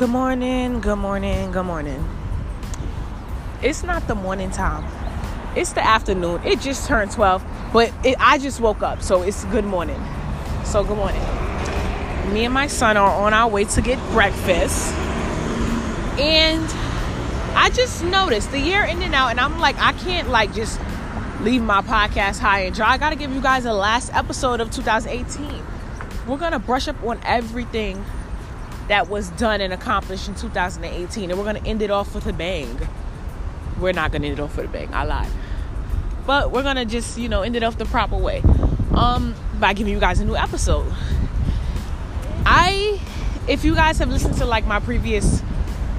Good morning, good morning, good morning. It's not the morning time. It's the afternoon. It just turned 12, but it, I just woke up, so it's good morning. So, good morning. Me and my son are on our way to get breakfast. And I just noticed the year in and out, and I'm like, I can't like just leave my podcast high and dry. I gotta give you guys the last episode of 2018. We're gonna brush up on everything that was done and accomplished in 2018, and we're gonna end it off with a bang. We're not gonna end it off with a bang. I lied, but we're gonna just you know end it off the proper way, um, by giving you guys a new episode. I, if you guys have listened to like my previous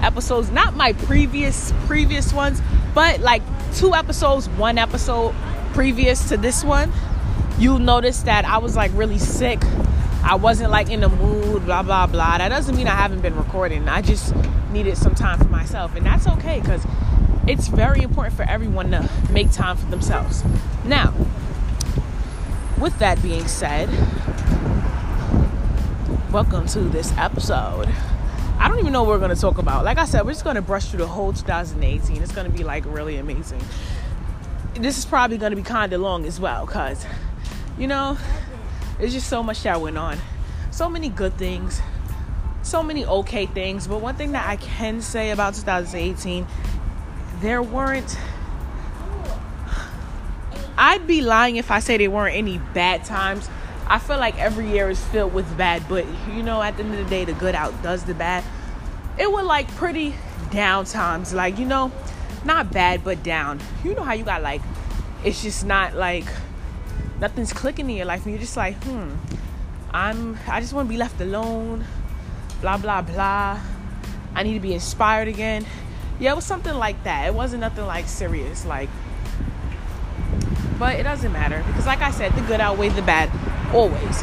episodes, not my previous previous ones, but like two episodes, one episode previous to this one, you'll notice that I was like really sick. I wasn't like in the mood, blah blah blah. That doesn't mean I haven't been recording. I just needed some time for myself, and that's okay because it's very important for everyone to make time for themselves. Now, with that being said, welcome to this episode. I don't even know what we're going to talk about. Like I said, we're just going to brush through the whole 2018. It's going to be like really amazing. This is probably going to be kind of long as well because, you know, there's just so much that went on. So many good things, so many okay things. But one thing that I can say about 2018, there weren't. I'd be lying if I say there weren't any bad times I feel like every year is filled with bad, but you know, at the end of the day, the good outdoes the bad. It was like pretty down times, like you know, not bad but down. You know how you got like, it's just not like nothing's clicking in your life, and you're just like, hmm, I'm, I just want to be left alone, blah blah blah. I need to be inspired again. Yeah, it was something like that. It wasn't nothing like serious, like. But it doesn't matter because, like I said, the good outweighs the bad always.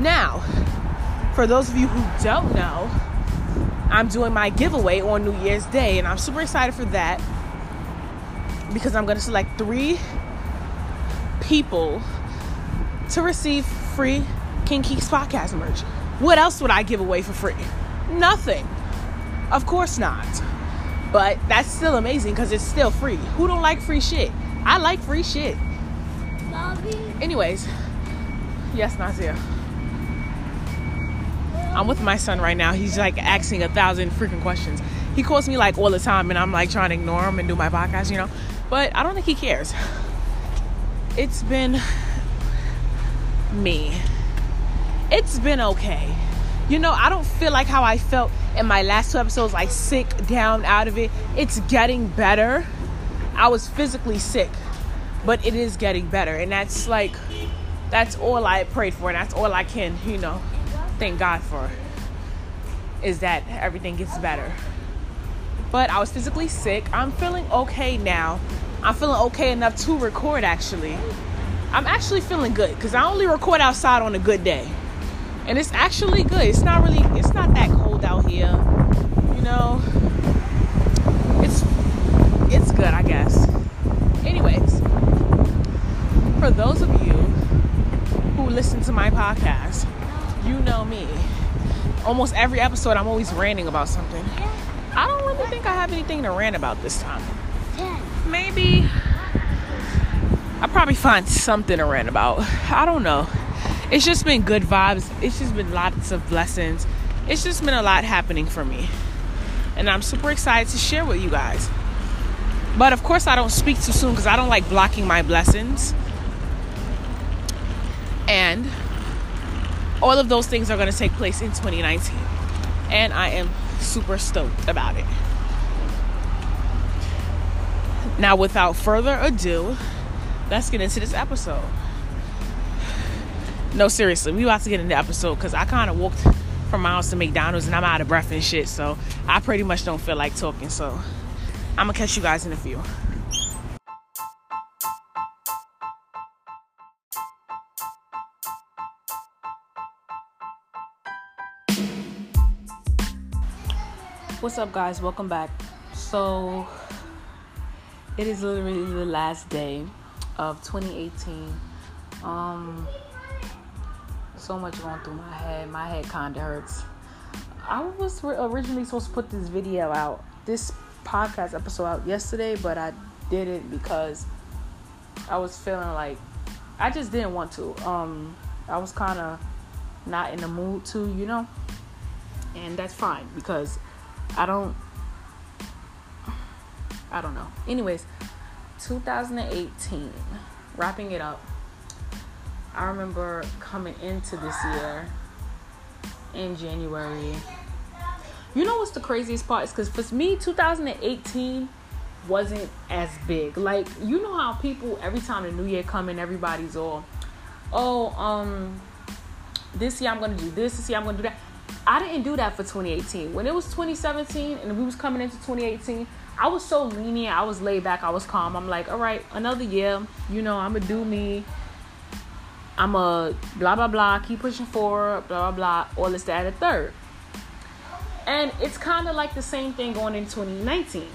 Now, for those of you who don't know, I'm doing my giveaway on New Year's Day, and I'm super excited for that because I'm going to select three people to receive free King Kiiks podcast merch. What else would I give away for free? Nothing. Of course not. But that's still amazing because it's still free. Who don't like free shit? I like free shit. Bobby. Anyways, Yes, Nazia. I'm with my son right now. He's like asking a thousand freaking questions. He calls me like all the time, and I'm like trying to ignore him and do my podcast, you know. But I don't think he cares. It's been me. It's been okay. You know, I don't feel like how I felt in my last two episodes, like sick, down, out of it. It's getting better. I was physically sick, but it is getting better. And that's like that's all I prayed for, and that's all I can, you know, thank God for is that everything gets better. But I was physically sick. I'm feeling okay now. I'm feeling okay enough to record actually. I'm actually feeling good because I only record outside on a good day. And it's actually good. It's not really it's not that cold out here. You know. It's it's good, I guess. Anyways, for those of you who listen to my podcast, you know me. Almost every episode, I'm always ranting about something. I don't really think I have anything to rant about this time. Maybe I probably find something to rant about. I don't know. It's just been good vibes. It's just been lots of blessings. It's just been a lot happening for me. And I'm super excited to share with you guys. But of course, I don't speak too soon because I don't like blocking my blessings. And all of those things are going to take place in 2019. And I am super stoked about it. Now, without further ado, let's get into this episode. No, seriously, we about to get into the episode because I kind of walked from my house to McDonald's and I'm out of breath and shit. So I pretty much don't feel like talking. So I'm gonna catch you guys in a few. What's up, guys? Welcome back. So, it is literally the last day of 2018. Um, so much going through my head. My head kind of hurts. I was originally supposed to put this video out, this podcast episode out yesterday, but I didn't because I was feeling like I just didn't want to. Um, I was kind of not in the mood to, you know, and that's fine because I don't. I don't know. Anyways, 2018, wrapping it up. I remember coming into this year in January. You know what's the craziest part? Is because for me, 2018 wasn't as big. Like you know how people every time the new year come in, everybody's all, oh, um, this year I'm gonna do this. This year I'm gonna do that. I didn't do that for 2018. When it was 2017 and we was coming into 2018, I was so lenient. I was laid back. I was calm. I'm like, all right, another year. You know, I'm gonna do me. I'm a blah blah blah. Keep pushing forward. Blah blah blah. All this that a third. And it's kind of like the same thing going in 2019.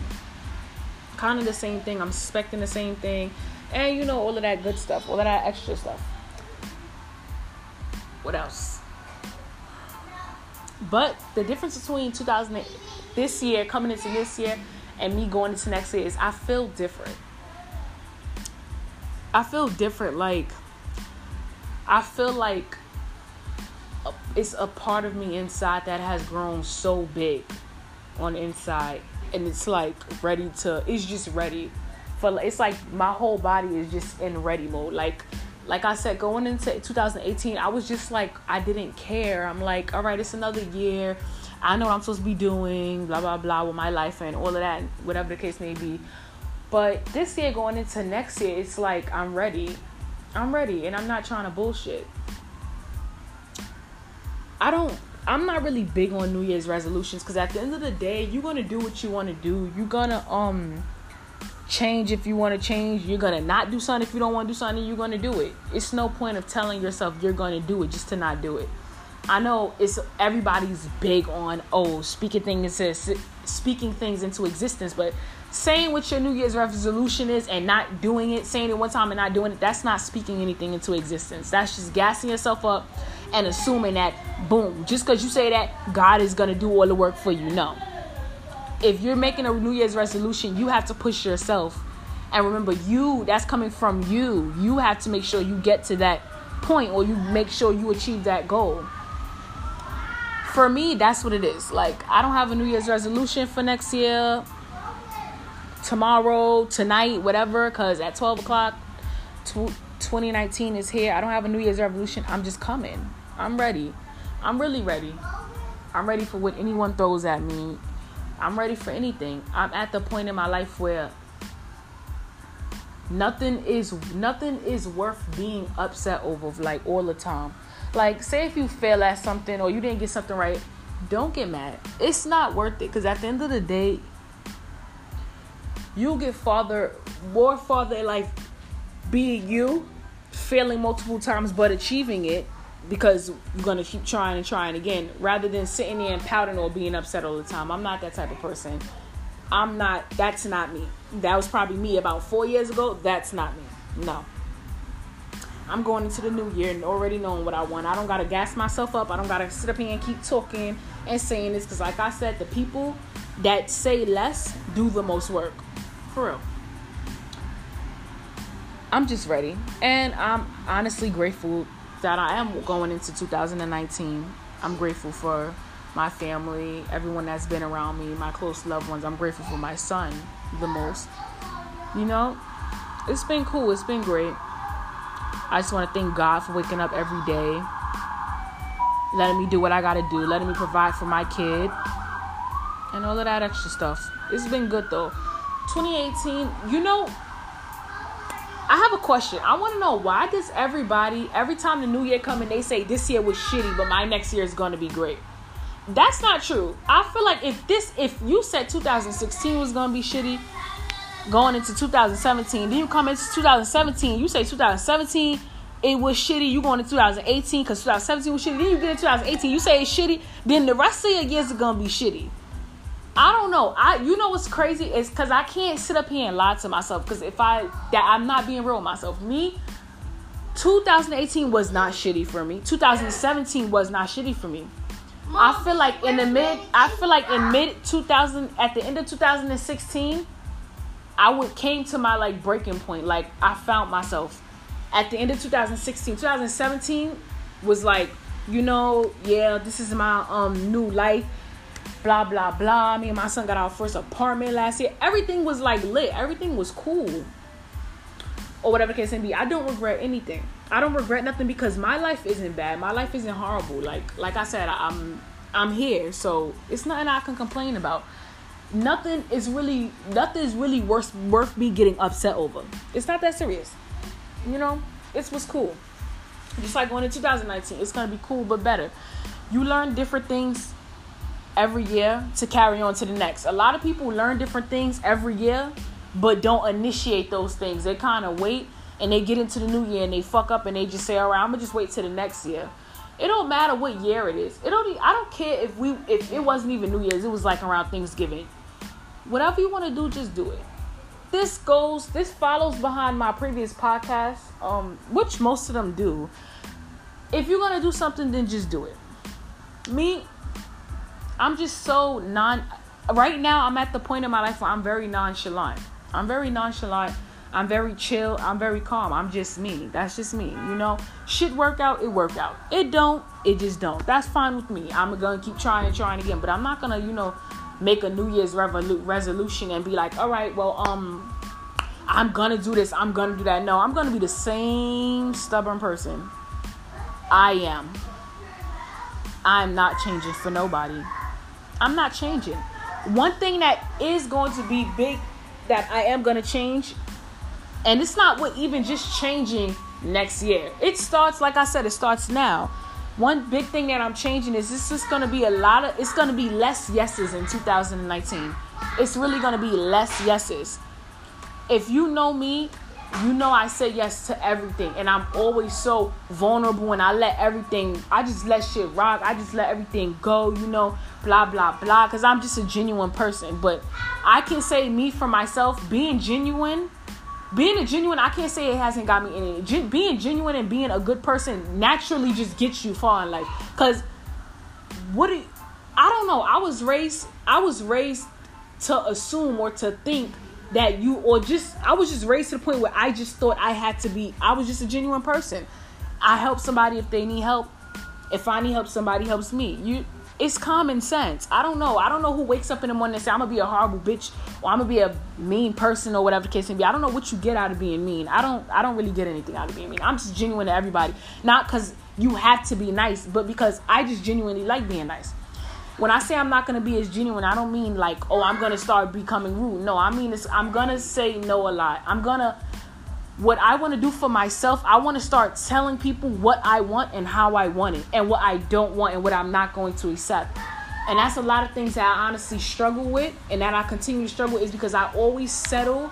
Kind of the same thing. I'm expecting the same thing, and you know all of that good stuff, all of that extra stuff. What else? But the difference between 2000 this year coming into this year and me going into next year is I feel different. I feel different. Like, I feel like it's a part of me inside that has grown so big on the inside. And it's like ready to, it's just ready for, it's like my whole body is just in ready mode. Like, like I said, going into 2018, I was just like, I didn't care. I'm like, all right, it's another year. I know what I'm supposed to be doing, blah, blah, blah, with my life and all of that, whatever the case may be. But this year, going into next year, it's like, I'm ready. I'm ready, and I'm not trying to bullshit. I don't, I'm not really big on New Year's resolutions because at the end of the day, you're to do what you want to do. You're to, um, change if you want to change. You're gonna not do something if you don't want to do something. You're gonna do it. It's no point of telling yourself you're gonna do it just to not do it. I know it's everybody's big on oh speaking things into speaking things into existence, but saying what your New Year's resolution is and not doing it, saying it one time and not doing it, that's not speaking anything into existence. That's just gassing yourself up and assuming that boom, just because you say that God is gonna do all the work for you. No. If you're making a New Year's resolution, you have to push yourself. And remember, you that's coming from you. You have to make sure you get to that point or you make sure you achieve that goal for me, that's what it is. Like, I don't have a New Year's resolution for next year, tomorrow, tonight, whatever, because at 12 o'clock, 2019 is here. I don't have a New Year's resolution. I'm just coming. I'm ready. I'm really ready. I'm ready for what anyone throws at me. I'm ready for anything. I'm at the point in my life where nothing is nothing is worth being upset over like all the time like, say if you fail at something or you didn't get something right, don't get mad. It's not worth it because at the end of the day, you'll get farther, more farther in life being you, failing multiple times but achieving it because you're gonna keep trying and trying again rather than sitting there and pouting or being upset all the time. I'm not that type of person. I'm not, that's not me. That was probably me about four years ago. That's not me. No. I'm going into the new year and already knowing what I want. I don't gotta gas myself up. I don't gotta sit up here and keep talking and saying this because, like I said, the people that say less do the most work. For real. I'm just ready, and I'm honestly grateful that I am going into 2019. I'm grateful for my family, everyone that's been around me, my close loved ones. I'm grateful for my son the most. You know, it's been cool. It's been great. I just want to thank God for waking up every day, letting me do what I got to do, letting me provide for my kid, and all of that extra stuff. It's been good though. 2018, you know, I have a question. I want to know why does everybody, every time the new year come and they say this year was shitty, but my next year is going to be great. That's not true. I feel like if this, if you said 2016 was going to be shitty, going into 2017. Then you come into 2017, you say 2017 it was shitty. You going to 2018 because 2017 was shitty. Then you get in 2018, you say it's shitty. Then the rest of your years are gonna be shitty. I don't know. I you know what's crazy is because I can't sit up here and lie to myself. Because if I that I'm not being real with myself. Me, 2018 was not shitty for me. 2017 was not shitty for me. I feel like in the mid, I feel like in mid 2000, at the end of 2016, I would came to my like breaking point. Like I found myself at the end of 2016. 2017 was like, you know, yeah, this is my um new life. Blah blah blah. Me and my son got our first apartment last year. Everything was like lit. Everything was cool. Or whatever the case may be. I don't regret anything. I don't regret nothing because my life isn't bad. My life isn't horrible. Like like I said, I'm I'm here, so it's nothing I can complain about. Nothing is really nothing is really worth worth me getting upset over. It's not that serious. You know, it's what's cool. Just like going to 2019, it's gonna be cool but better. You learn different things every year to carry on to the next. A lot of people learn different things every year, but don't initiate those things. They kind of wait and they get into the new year and they fuck up and they just say, "All right, I'm gonna just wait till the next year." It don't matter what year it is. It don't. I don't care if we if it wasn't even New Year's. It was like around Thanksgiving. Whatever you want to do, just do it. This goes. This follows behind my previous podcast, um, which most of them do. If you're gonna do something, then just do it. Me, I'm just so non. Right now, I'm at the point in my life where I'm very nonchalant. I'm very nonchalant I'm very chill. I'm very calm. I'm just me. That's just me. You know, shit work out, it work out. It don't, it just don't. That's fine with me. I'm gonna keep trying and trying again, but I'm not gonna, you know, make a New Year's revolu- resolution and be like, all right, well, um, I'm gonna do this. I'm gonna do that. No, I'm gonna be the same stubborn person. I am. I'm not changing for nobody. I'm not changing. One thing that is going to be big that I am to change and it's not what even just changing next year. It starts, like I said, it starts now. One big thing that I'm changing is this is gonna be a lot of it's gonna be less yeses in 2019. It's really gonna be less yeses. If you know me, you know I say yes to everything and I'm always so vulnerable and I let everything I just let shit rock. I just let everything go, you know, blah blah blah cuz I'm just a genuine person. But I can say me for myself being genuine being a genuine, I can't say it hasn't got me any. Gen- being genuine and being a good person naturally just gets you far in life. Cause what do you, I don't know. I was raised. I was raised to assume or to think that you or just I was just raised to the point where I just thought I had to be. I was just a genuine person. I help somebody if they need help. If I need help, somebody helps me. You it's common sense. I don't know. I don't know who wakes up in the morning and say I'm gonna be a horrible bitch or I'm gonna be a mean person or whatever the case may be. I don't know what you get out of being mean. I don't. I don't really get anything out of being mean. I'm just genuine to everybody, not because you have to be nice, but because I just genuinely like being nice. When I say I'm not gonna be as genuine, I don't mean like oh I'm gonna start becoming rude. No, I mean it's, I'm gonna say no a lot. I'm gonna what I want to do for myself, I want to start telling people what I want and how I want it, and what I don't want and what I'm not going to accept. And that's a lot of things that I honestly struggle with, and that I continue to struggle is because I always settle,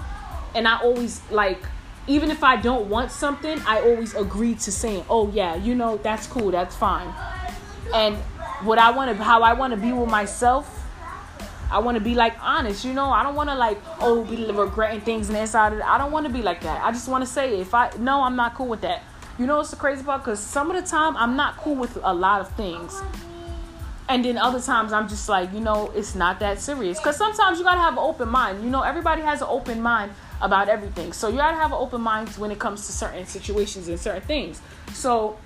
and I always like, even if I don't want something, I always agree to saying, "Oh yeah, you know that's cool, that's fine." And what I want to, how I want to be with myself I want to be like honest, you know. I don't want to like oh be regretting things and inside. I don't want to be like that. I just want to say if I no, I'm not cool with that. You know what's the crazy part? Because some of the time I'm not cool with a lot of things. And then other times I'm just like, you know, it's not that serious. Because sometimes you gotta have an open mind. You know, everybody has an open mind about everything. So you gotta have an open mind when it comes to certain situations and certain things. So,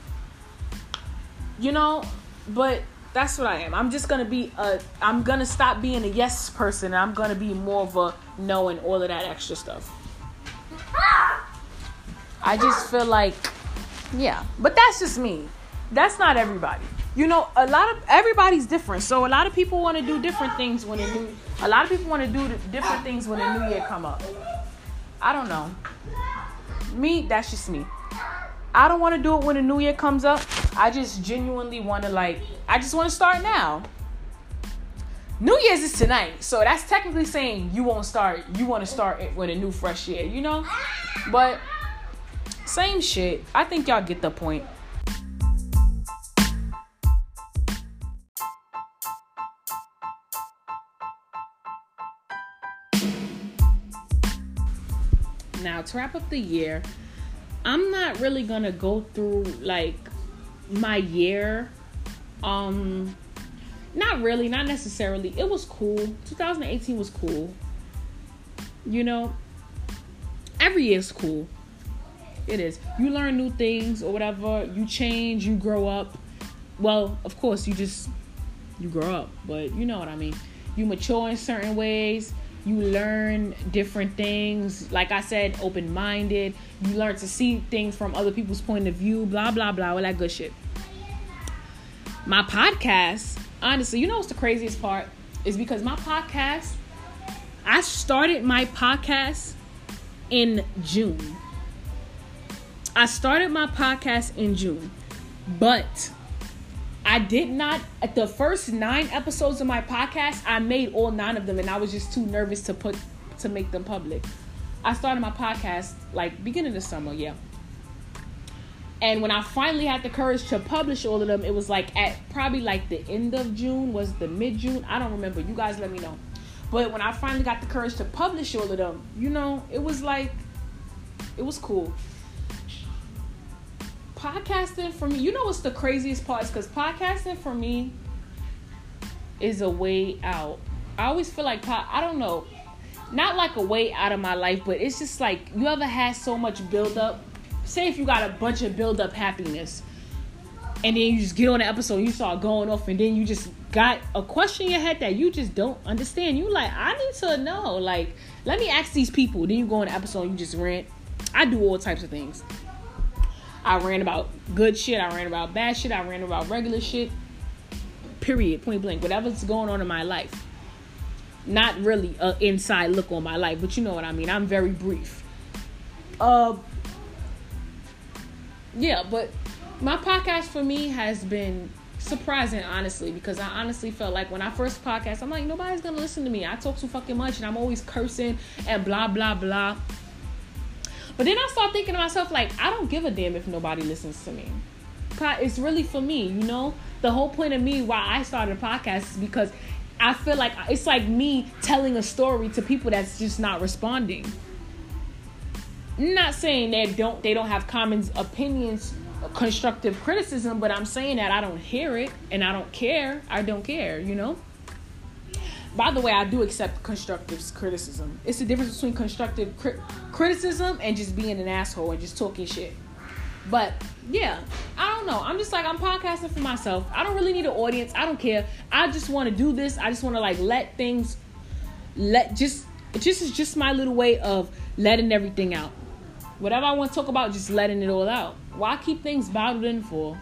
you know, but that's what I am. I'm just gonna be a. I'm gonna stop being a yes person. I'm gonna be more of a no and all of that extra stuff. I just feel like, yeah, but that's just me. That's not everybody. You know, a lot of everybody's different. So a lot of people want to do different things when a new. A lot of people want to do different things when a new year come up. I don't know. Me, that's just me. I don't want to do it when the new year comes up. I just genuinely want to like I just want to start now. New Year's is tonight, so that's technically saying you won't start. You want to start it with a new fresh year, you know? But same shit. I think y'all get the point. Now, to wrap up the year, I'm not really gonna go through like my year um not really, not necessarily. It was cool. 2018 was cool. You know, every year is cool. It is. You learn new things or whatever. You change. You grow up. Well, of course, you just you grow up, but you know what I mean. You mature in certain ways. You learn different things. Like I said, open minded. You learn to see things from other people's point of view. Blah blah blah. All that good shit. My podcast, honestly, you know what's the craziest part is because my podcast. I started my podcast in June. I started my podcast in June, but I did not at the first nine episodes of my podcast, I made all nine of them and I was just too nervous to put to make them public. I started my podcast like beginning of summer, yeah. And when I finally had the courage to publish all of them, it was like at probably like the end of June, was the mid June. I don't remember. You guys let me know. But when I finally got the courage to publish all of them, you know, it was like it was cool podcasting for me, you know what's the craziest part? Is because podcasting for me is a way out. I always feel like I don't know, not like a way out of my life, but it's just like you ever had so much build up. Say if you got a bunch of build up happiness, and then you just get on the episode, you start going off, and then you just got a question in your head that you just don't understand. You like, I need to know. Like, let me ask these people. Then you go on the episode, you just rant. I do all types of things. I ran about good shit. I ran about bad shit. I ran about regular shit. Period. Point blank. Whatever's going on in my life. Not really an inside look on my life, but you know what I mean. I'm very brief. Uh, yeah, but my podcast for me has been surprising, honestly, because I honestly felt like when I first podcast, I'm like, nobody's gonna listen to me. I talk too fucking much and I'm always cursing and blah blah blah. But then I start thinking to myself, like, I don't give a damn if nobody listens to me. It's really for me, you know? The whole point of me why I started a podcast is because I feel like it's like me telling a story to people that's just not responding. I'm not saying they don't they don't have common opinions, constructive criticism, but I'm saying that I don't hear it and I don't care. I don't care, you know? By the way, I do accept constructive criticism. It's the difference between constructive cri- criticism and just being an asshole and just talking shit. But yeah, I don't know. I'm just like I'm podcasting for myself. I don't really need an audience. I don't care. I just want to do this. I just want to like let things let just just is just my little way of letting everything out. Whatever I want to talk about, just letting it all out. Why keep things bottled in for?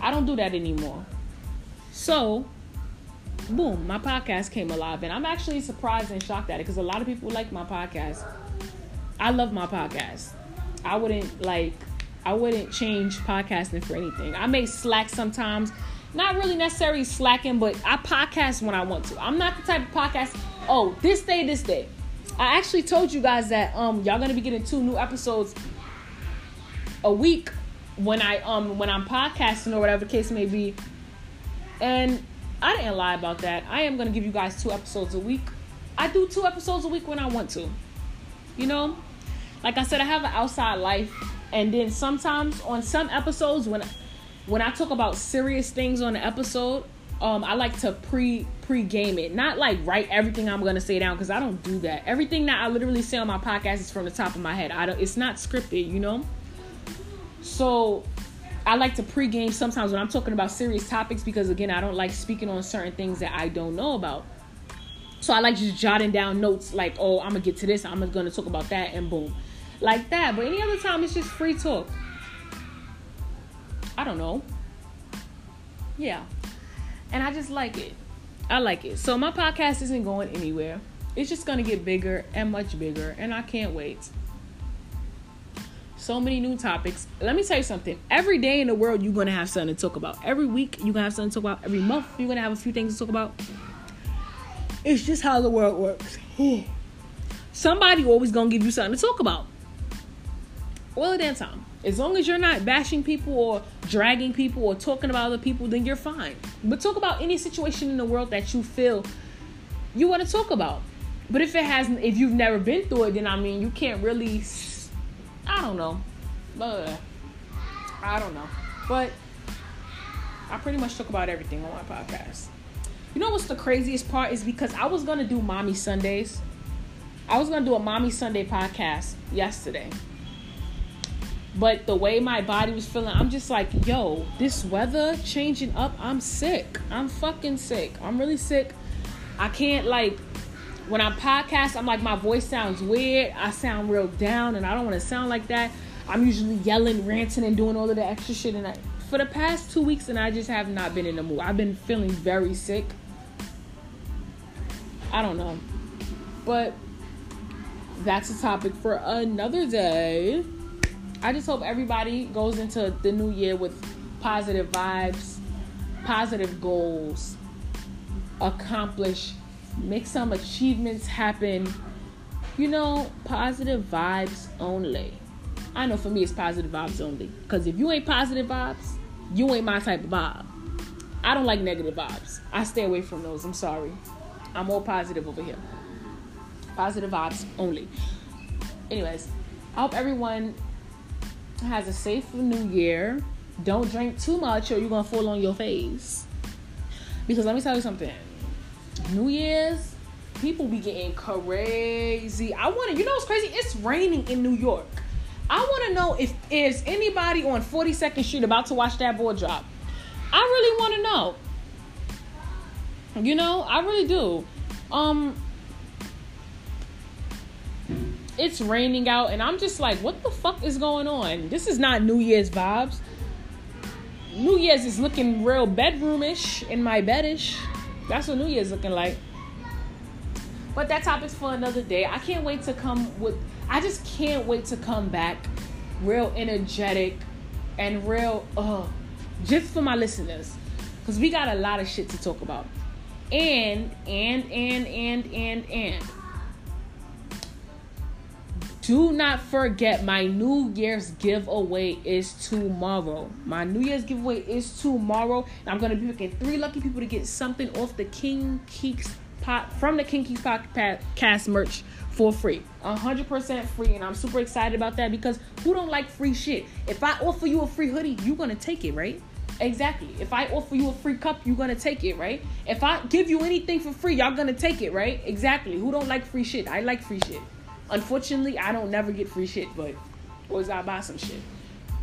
I don't do that anymore. So boom, my podcast came alive. And I'm actually surprised and shocked at it because a lot of people like my podcast. I love my podcast. I wouldn't like, I wouldn't change podcasting for anything. I may slack sometimes, not really necessarily slacking, but I podcast when I want to. I'm not the type of podcast, oh, this day, this day. I actually told you guys that um y'all gonna be getting two new episodes a week when I um when I'm podcasting or whatever the case may be. And I didn't lie about that. I am gonna give you guys two episodes a week. I do two episodes a week when I want to. You know, like I said, I have an outside life, and then sometimes on some episodes when when I talk about serious things on the episode, um, I like to pre pre game it, not like write everything I'm gonna say down because I don't do that. Everything that I literally say on my podcast is from the top of my head. I don't. It's not scripted, you know. So I like to pregame sometimes when I'm talking about serious topics because again, I don't like speaking on certain things that I don't know about. So I like just jotting down notes like, oh, I'm gonna get to this, I'm gonna talk about that, and boom, like that. But any other time, it's just free talk. I don't know. Yeah, and I just like it. I like it. So my podcast isn't going anywhere. It's just gonna get bigger and much bigger, and I can't wait so many new topics. Let me tell you something. Every day in the world, you're gonna have something to talk about. Every week, you're gonna have something to talk about. Every month, you're gonna have a few things to talk about. It's just how the world works. Somebody always gonna give you something to talk about. All the damn time. As long as you're not bashing people or dragging people or talking about other people, then you're fine. But talk about any situation in the world that you feel you want to talk about. But if it hasn't, if you've never been through it, then I mean, you can't really I don't know. But I don't know. But I pretty much talk about everything on my podcast. You know what's the craziest part is because I was gonna do mommy Sundays. I was gonna do a mommy Sunday podcast yesterday. But the way my body was feeling, I'm just like, yo, this weather changing up, I'm sick. I'm fucking sick. I'm really sick. I can't like when I podcast, I'm like my voice sounds weird. I sound real down and I don't want to sound like that. I'm usually yelling, ranting, and doing all of the extra shit. And I, for the past two weeks, and I just have not been in the mood. I've been feeling very sick. I don't know. But that's a topic for another day. I just hope everybody goes into the new year with positive vibes, positive goals, accomplish, make some achievements happen. You know, positive vibes only. I know for me it's positive vibes only. Because if you ain't positive vibes, you ain't my type of vibe. I don't like negative vibes. I stay away from those. I'm sorry. I'm more positive over here. Positive vibes only. Anyways, I hope everyone has a safe new year. Don't drink too much or you're going to fall on your face. Because let me tell you something. New Year's, people be getting crazy. I want to, you know what's crazy? It's raining in New York. I want to know if is anybody on 42nd Street about to watch that board drop. I really want to know. You know, I really do. Um it's raining out and I'm just like, what the fuck is going on? This is not New Year's vibes. New Year's is looking real bedroomish in my bedish. That's what New Year's looking like. But that topic's for another day. I can't wait to come with I just can't wait to come back real energetic and real uh just for my listeners. Cause we got a lot of shit to talk about. And and and and and and do not forget my New Year's giveaway is tomorrow. My New Year's giveaway is tomorrow. And I'm gonna be picking three lucky people to get something off the King Kiiks pot from the King Kiiks podcast merch for free. 100% free. And I'm super excited about that because who don't like free shit? If I offer you a free hoodie, you're gonna take it, right? Exactly. If I offer you a free cup, you're gonna take it, right? If I give you anything for free, y'all gonna take it, right? Exactly. Who don't like free shit? I like free shit. Unfortunately, I don't never get free shit, but always I buy some shit.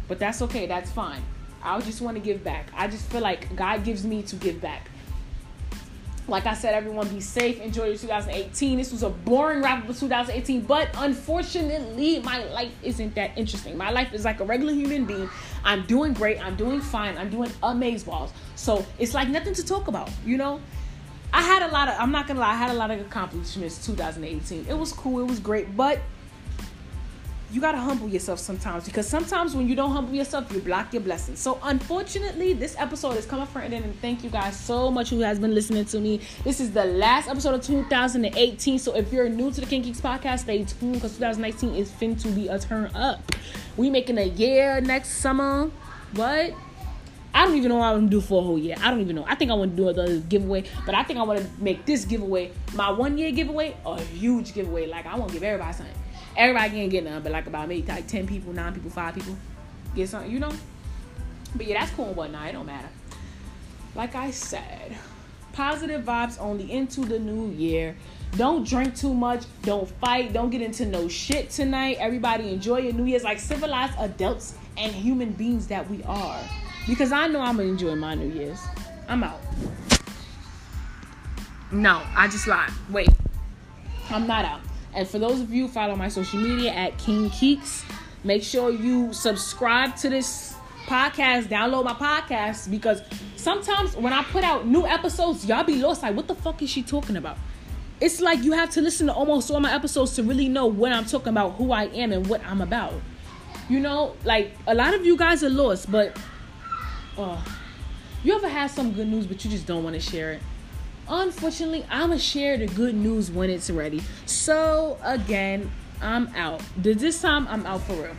But that's okay. That's fine. I just want to give back. I just feel like God gives me to give back. Like I said, everyone be safe. Enjoy your 2018. This was a boring wrap up of 2018, but unfortunately, my life isn't that interesting. My life is like a regular human being. I'm doing great. I'm doing fine. I'm doing amazeballs. So it's like nothing to talk about, you know? I had a lot of, I'm not gonna lie, I had a lot of accomplishments 2018. It was cool, it was great, but you gotta humble yourself sometimes because sometimes when you don't humble yourself, you block your blessings. So, unfortunately, this episode is coming for an end, and thank you guys so much who has been listening to me. This is the last episode of 2018. So, if you're new to the King Kiiks podcast, stay tuned because 2019 is fin to be a turn up. We making a year next summer. What? I don't even know what I'm gonna do for a whole year. I don't even know. I think I want to do another giveaway, but I think I want to make this giveaway my one year giveaway a huge giveaway. Like I want to give everybody something. Everybody can't get none, but like about maybe like ten people, nine people, five people get something, you know. But yeah, that's cool and whatnot. It don't matter. Like I said, positive vibes only into the new year. Don't drink too much. Don't fight. Don't get into no shit tonight. Everybody enjoy your New Year's like civilized adults and human beings that we are. Because I know I'm gonna enjoy my New Year's. I'm out. No, I just lied. Wait. I'm not out. And for those of you follow my social media at King Kiiks, make sure you subscribe to this podcast, download my podcast because sometimes when I put out new episodes, y'all be lost like what the fuck is she talking about? It's like you have to listen to almost all my episodes to really know what I'm talking about, who I am and what I'm about. You know, like a lot of you guys are lost, but oh, you ever had some good news, but you just don't want to share it? Unfortunately, I'm going to share the good news when it's ready. So, again, I'm out. This time, I'm out for real.